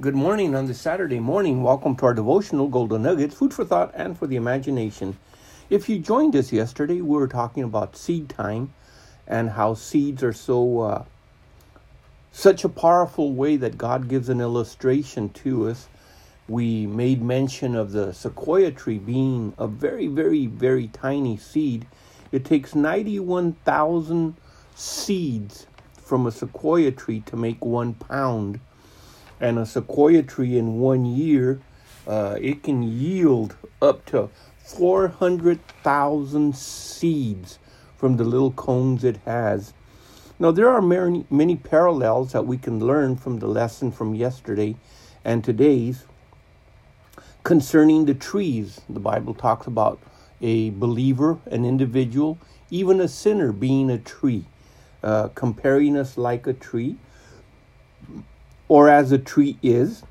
Good morning on this Saturday morning. Welcome to our devotional Golden Nuggets, food for thought and for the imagination. If you joined us yesterday, we were talking about seed time and how seeds are so uh, such a powerful way that God gives an illustration to us. We made mention of the sequoia tree being a very, very, very tiny seed. It takes 91,000 seeds from a sequoia tree to make one pound and a sequoia tree in one year, uh, it can yield up to 400,000 seeds from the little cones it has. Now, there are many, many parallels that we can learn from the lesson from yesterday and today's concerning the trees. The Bible talks about a believer, an individual, even a sinner being a tree, uh, comparing us like a tree or as a tree is.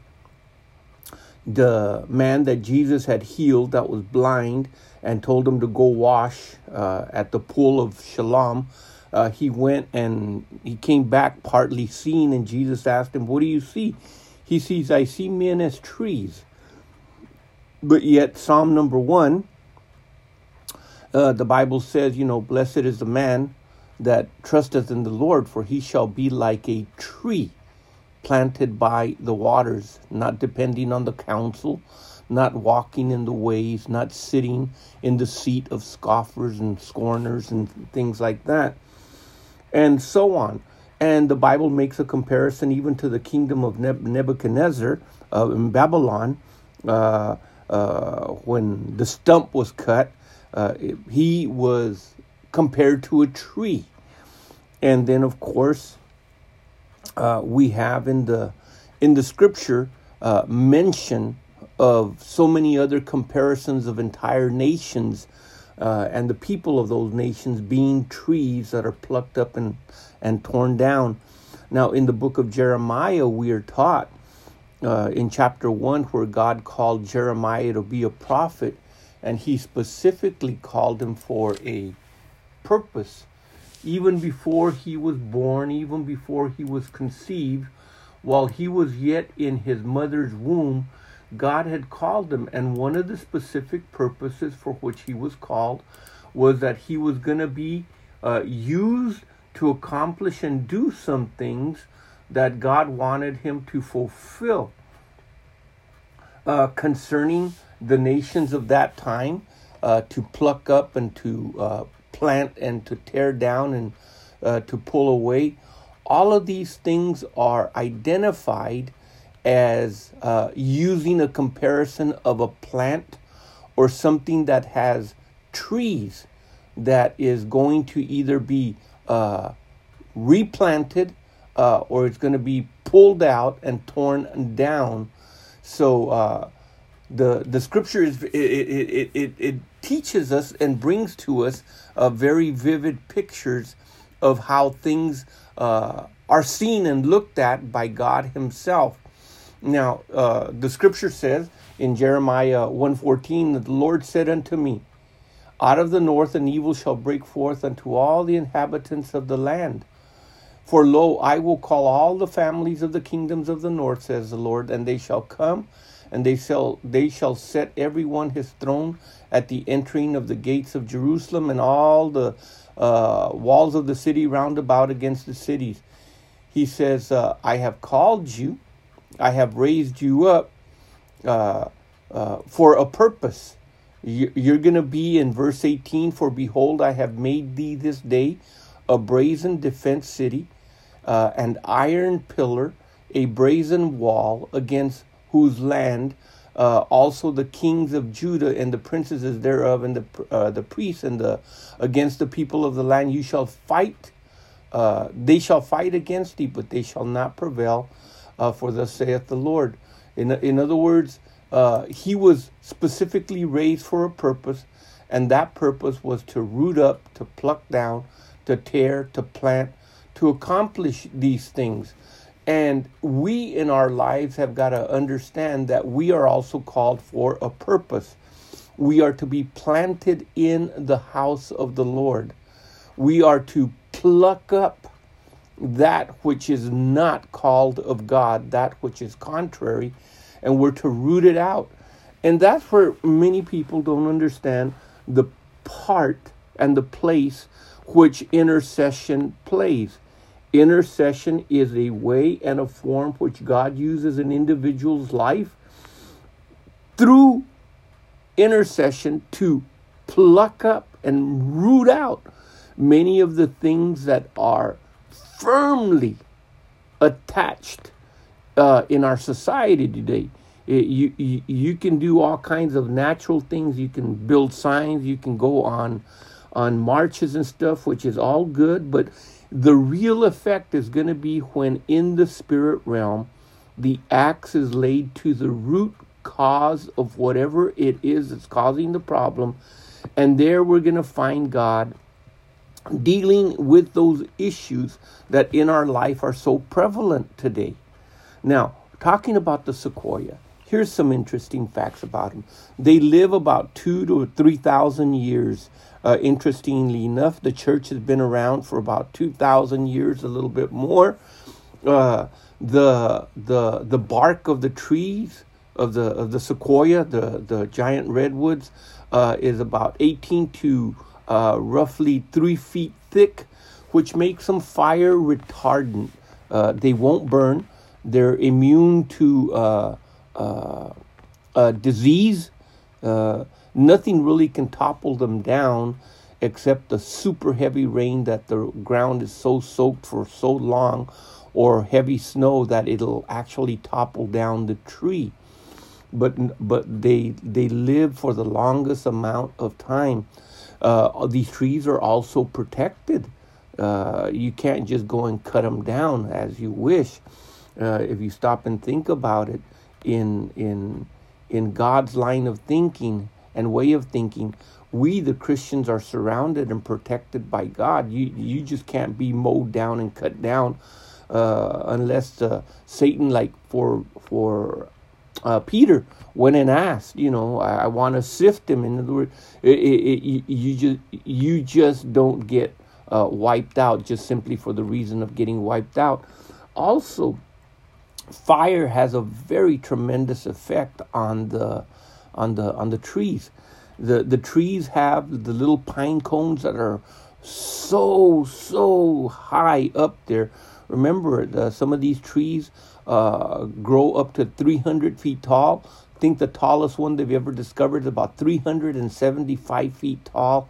The man that Jesus had healed that was blind and told him to go wash uh, at the pool of Siloam, uh, he went and he came back partly seen, and Jesus asked him, What do you see? He sees, I see men as trees. But yet, Psalm number one, uh, the Bible says, you know, blessed is the man that trusteth in the Lord, for he shall be like a tree planted by the waters, not depending on the counsel, not walking in the ways, not sitting in the seat of scoffers and scorners and things like that, and so on. And the Bible makes a comparison even to the kingdom of Nebuchadnezzar uh, in Babylon uh, uh, when the stump was cut. Uh, he was compared to a tree. And then, of course, uh, we have in the in the scripture uh, mention of so many other comparisons of entire nations uh, and the people of those nations being trees that are plucked up and, and torn down. Now, in the book of Jeremiah, we are taught uh, in chapter 1 where God called Jeremiah to be a prophet, and he specifically called him for a purpose even before he was born, even before he was conceived, while he was yet in his mother's womb, God had called him. And one of the specific purposes for which he was called was that he was going to be uh, used to accomplish and do some things that God wanted him to fulfill. Uh, concerning the nations of that time, uh, to pluck up and to uh, plant and to tear down and uh, to pull away. All of these things are identified as uh, using a comparison of a plant or something that has trees that is going to either be uh, replanted uh, or it's going to be pulled out and torn down. So uh, the the scripture is it it, it, it teaches us and brings to us uh, very vivid pictures of how things uh, are seen and looked at by God Himself. Now, uh, the Scripture says in Jeremiah 1:14 that the Lord said unto me, Out of the north an evil shall break forth unto all the inhabitants of the land. For lo, I will call all the families of the kingdoms of the north, says the Lord, and they shall come and they shall they shall set every one his throne at the entering of the gates of Jerusalem and all the uh, walls of the city round about against the cities. He says, uh, "I have called you, I have raised you up uh, uh for a purpose." You're going to be in verse 18 For behold, I have made thee this day a brazen defense city, uh, an iron pillar, a brazen wall against whose land uh, also the kings of Judah and the princes thereof and the uh, the priests and the against the people of the land you shall fight. Uh, they shall fight against thee, but they shall not prevail. Uh, for thus saith the Lord. In in other words, uh, he was specifically raised for a purpose, and that purpose was to root up, to pluck down, to tear, to plant, to accomplish these things. And we in our lives have got to understand that we are also called for a purpose. We are to be planted in the house of the Lord. We are to pluck up that which is not called of God, that which is contrary, and we're to root it out. And that's where many people don't understand the part and the place which intercession plays. Intercession is a way and a form which God uses in individual's life through intercession to pluck up and root out many of the things that are firmly attached uh, in our society today. It, you, you, you can do all kinds of natural things. You can build signs. You can go on on marches and stuff, which is all good. But the real effect is going to be when in the spirit realm, the axe is laid to the root cause of whatever it is that's causing the problem. And there we're going to find God dealing with those issues that in our life are so prevalent today. Now, talking about the sequoia, here's some interesting facts about them. They live about two to 3,000 years. Uh, interestingly enough, the church has been around for about 2,000 years, a little bit more. Uh, the, the, the bark of the trees of the, of the sequoia, the, the giant redwoods, uh, is about 18 to uh, roughly three feet thick, which makes them fire retardant. Uh, they won't burn. They're immune to uh disease. Uh, nothing really can topple them down except the super heavy rain that the ground is so soaked for so long or heavy snow that it'll actually topple down the tree but but they they live for the longest amount of time uh, these trees are also protected. Uh, you can't just go and cut them down as you wish. Uh, if you stop and think about it, in in in God's line of thinking and way of thinking, we the Christians are surrounded and protected by God. You you just can't be mowed down and cut down uh, unless uh, Satan, like for for uh, Peter went and asked, you know, I, I want to sift him. In other words, it, it, it, you just you just don't get uh, wiped out just simply for the reason of getting wiped out. Also, fire has a very tremendous effect on the on the on the trees. The the trees have the little pine cones that are so so high up there. Remember, the, some of these trees uh, grow up to 300 feet tall. I think the tallest one they've ever discovered is about 375 feet tall.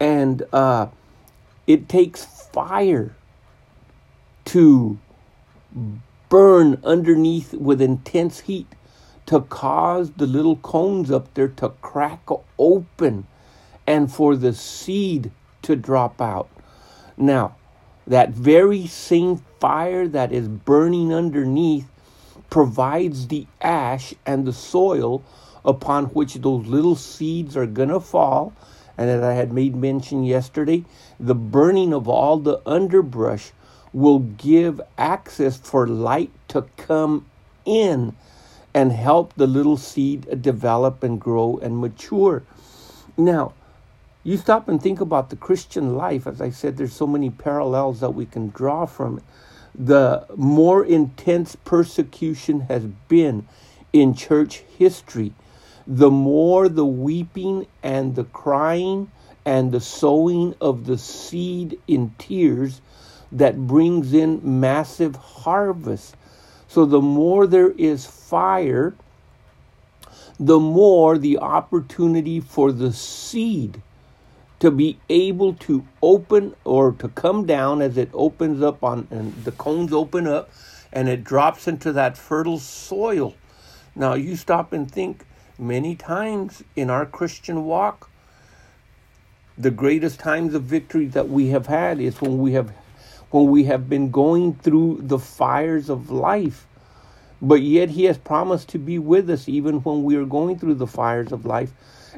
And uh, it takes fire to burn underneath with intense heat to cause the little cones up there to crack open and for the seed to drop out. Now, that very same fire that is burning underneath provides the ash and the soil upon which those little seeds are going to fall. And as I had made mention yesterday, the burning of all the underbrush will give access for light to come in and help the little seed develop and grow and mature. Now, you stop and think about the Christian life, as I said, there's so many parallels that we can draw from it. The more intense persecution has been in church history, the more the weeping and the crying and the sowing of the seed in tears that brings in massive harvest. So the more there is fire, the more the opportunity for the seed to be able to open or to come down as it opens up on and the cones open up and it drops into that fertile soil. Now you stop and think many times in our Christian walk the greatest times of victory that we have had is when we have when we have been going through the fires of life but yet he has promised to be with us even when we are going through the fires of life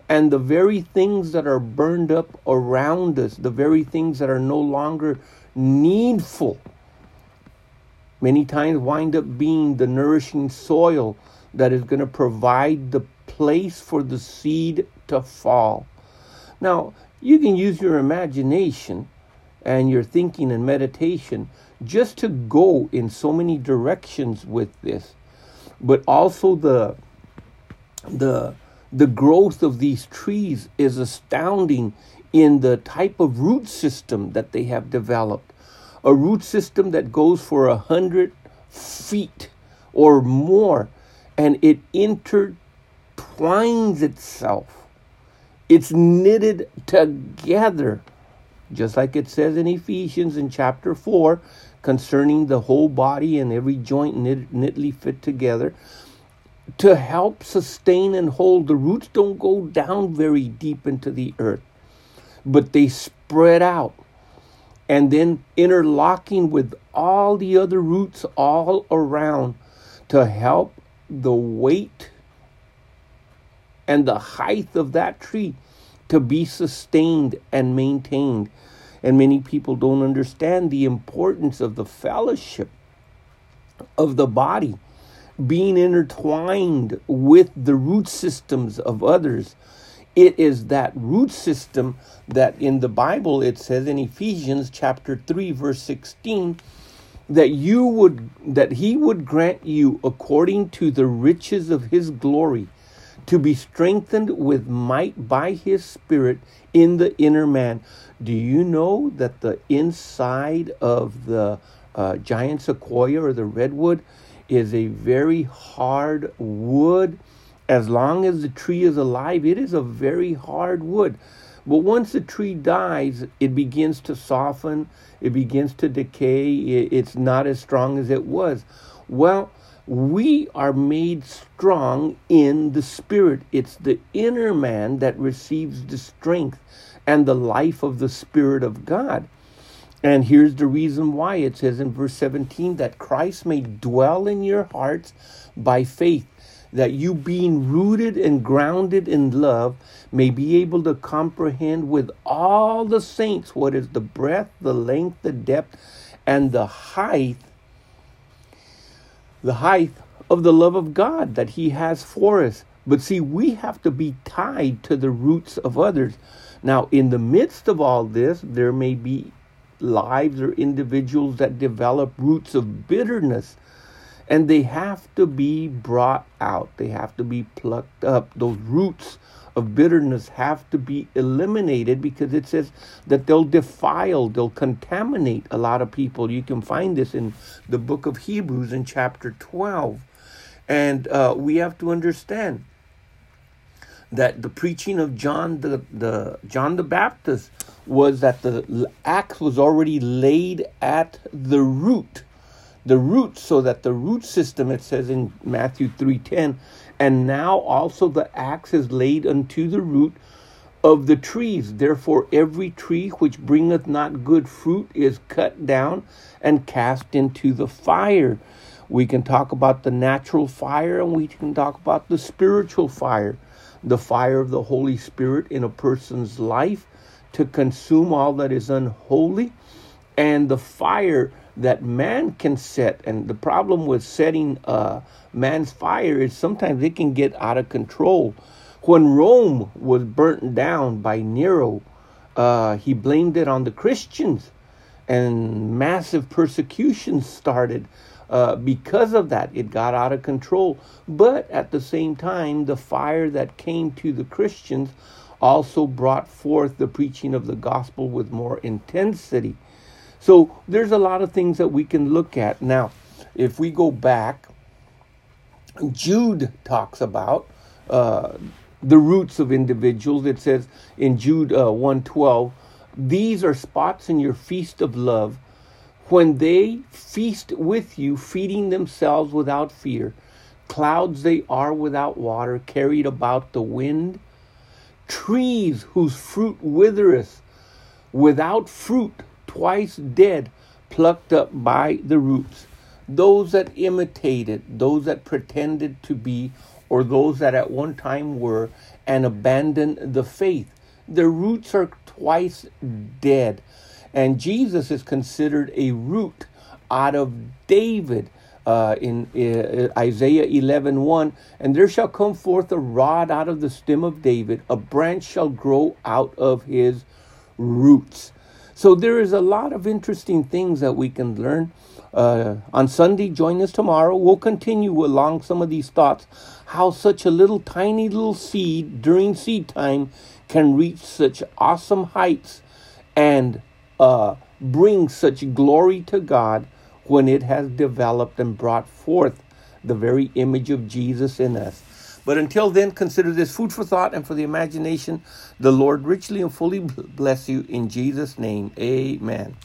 and the very things that are burned up around us, the very things that are no longer needful, many times wind up being the nourishing soil that is going to provide the place for the seed to fall. Now, you can use your imagination and your thinking and meditation just to go in so many directions with this, but also the the the growth of these trees is astounding in the type of root system that they have developed. A root system that goes for a hundred feet or more, and it intertwines itself. It's knitted together, just like it says in Ephesians in chapter 4 concerning the whole body and every joint knit, knitly fit together to help sustain and hold. The roots don't go down very deep into the earth, but they spread out and then interlocking with all the other roots all around to help the weight and the height of that tree to be sustained and maintained. And many people don't understand the importance of the fellowship of the body being intertwined with the root systems of others. It is that root system that in the Bible it says in Ephesians chapter 3 verse 16 that you would that he would grant you according to the riches of his glory to be strengthened with might by his spirit in the inner man. Do you know that the inside of the uh, giant sequoia or the redwood is a very hard wood? As long as the tree is alive, it is a very hard wood. But once the tree dies, it begins to soften, it begins to decay, it's not as strong as it was. Well, we are made strong in the spirit. It's the inner man that receives the strength and the life of the Spirit of God. And here's the reason why it says in verse 17 that Christ may dwell in your hearts by faith, that you, being rooted and grounded in love, may be able to comprehend with all the saints what is the breadth, the length, the depth, and the height the height of the love of God that He has for us. But see, we have to be tied to the roots of others. Now, in the midst of all this, there may be lives or individuals that develop roots of bitterness, and they have to be brought out. They have to be plucked up. Those roots of bitterness have to be eliminated because it says that they'll defile, they'll contaminate a lot of people. You can find this in the book of Hebrews in chapter 12. And uh, we have to understand that the preaching of John the, the John the Baptist was that the axe was already laid at the root the root so that the root system it says in Matthew 3:10 and now also the axe is laid unto the root of the trees. Therefore every tree which bringeth not good fruit is cut down and cast into the fire. We can talk about the natural fire and we can talk about the spiritual fire. The fire of the holy spirit in a person's life to consume all that is unholy and the fire that man can set. And the problem with setting uh, man's fire is sometimes it can get out of control. When Rome was burnt down by Nero, uh, he blamed it on the Christians, and massive persecution started. Uh, because of that, it got out of control. But at the same time, the fire that came to the Christians also brought forth the preaching of the gospel with more intensity. So there's a lot of things that we can look at. Now, if we go back, Jude talks about uh, the roots of individuals. It says in Jude uh, 112, these are spots in your feast of love when they feast with you, feeding themselves without fear. Clouds they are without water, carried about the wind. Trees whose fruit withereth, without fruit, twice dead, plucked up by the roots. Those that imitated, those that pretended to be, or those that at one time were, and abandoned the faith. Their roots are twice dead. And Jesus is considered a root out of David. Uh, in uh, Isaiah 11 1, and there shall come forth a rod out of the stem of David, a branch shall grow out of his roots. So there is a lot of interesting things that we can learn. Uh, on Sunday, join us tomorrow. We'll continue along some of these thoughts. How such a little tiny little seed during seed time can reach such awesome heights and uh, bring such glory to God when it has developed and brought forth the very image of Jesus in us. But until then, consider this food for thought and for the imagination. The Lord richly and fully bless you in Jesus' name. Amen.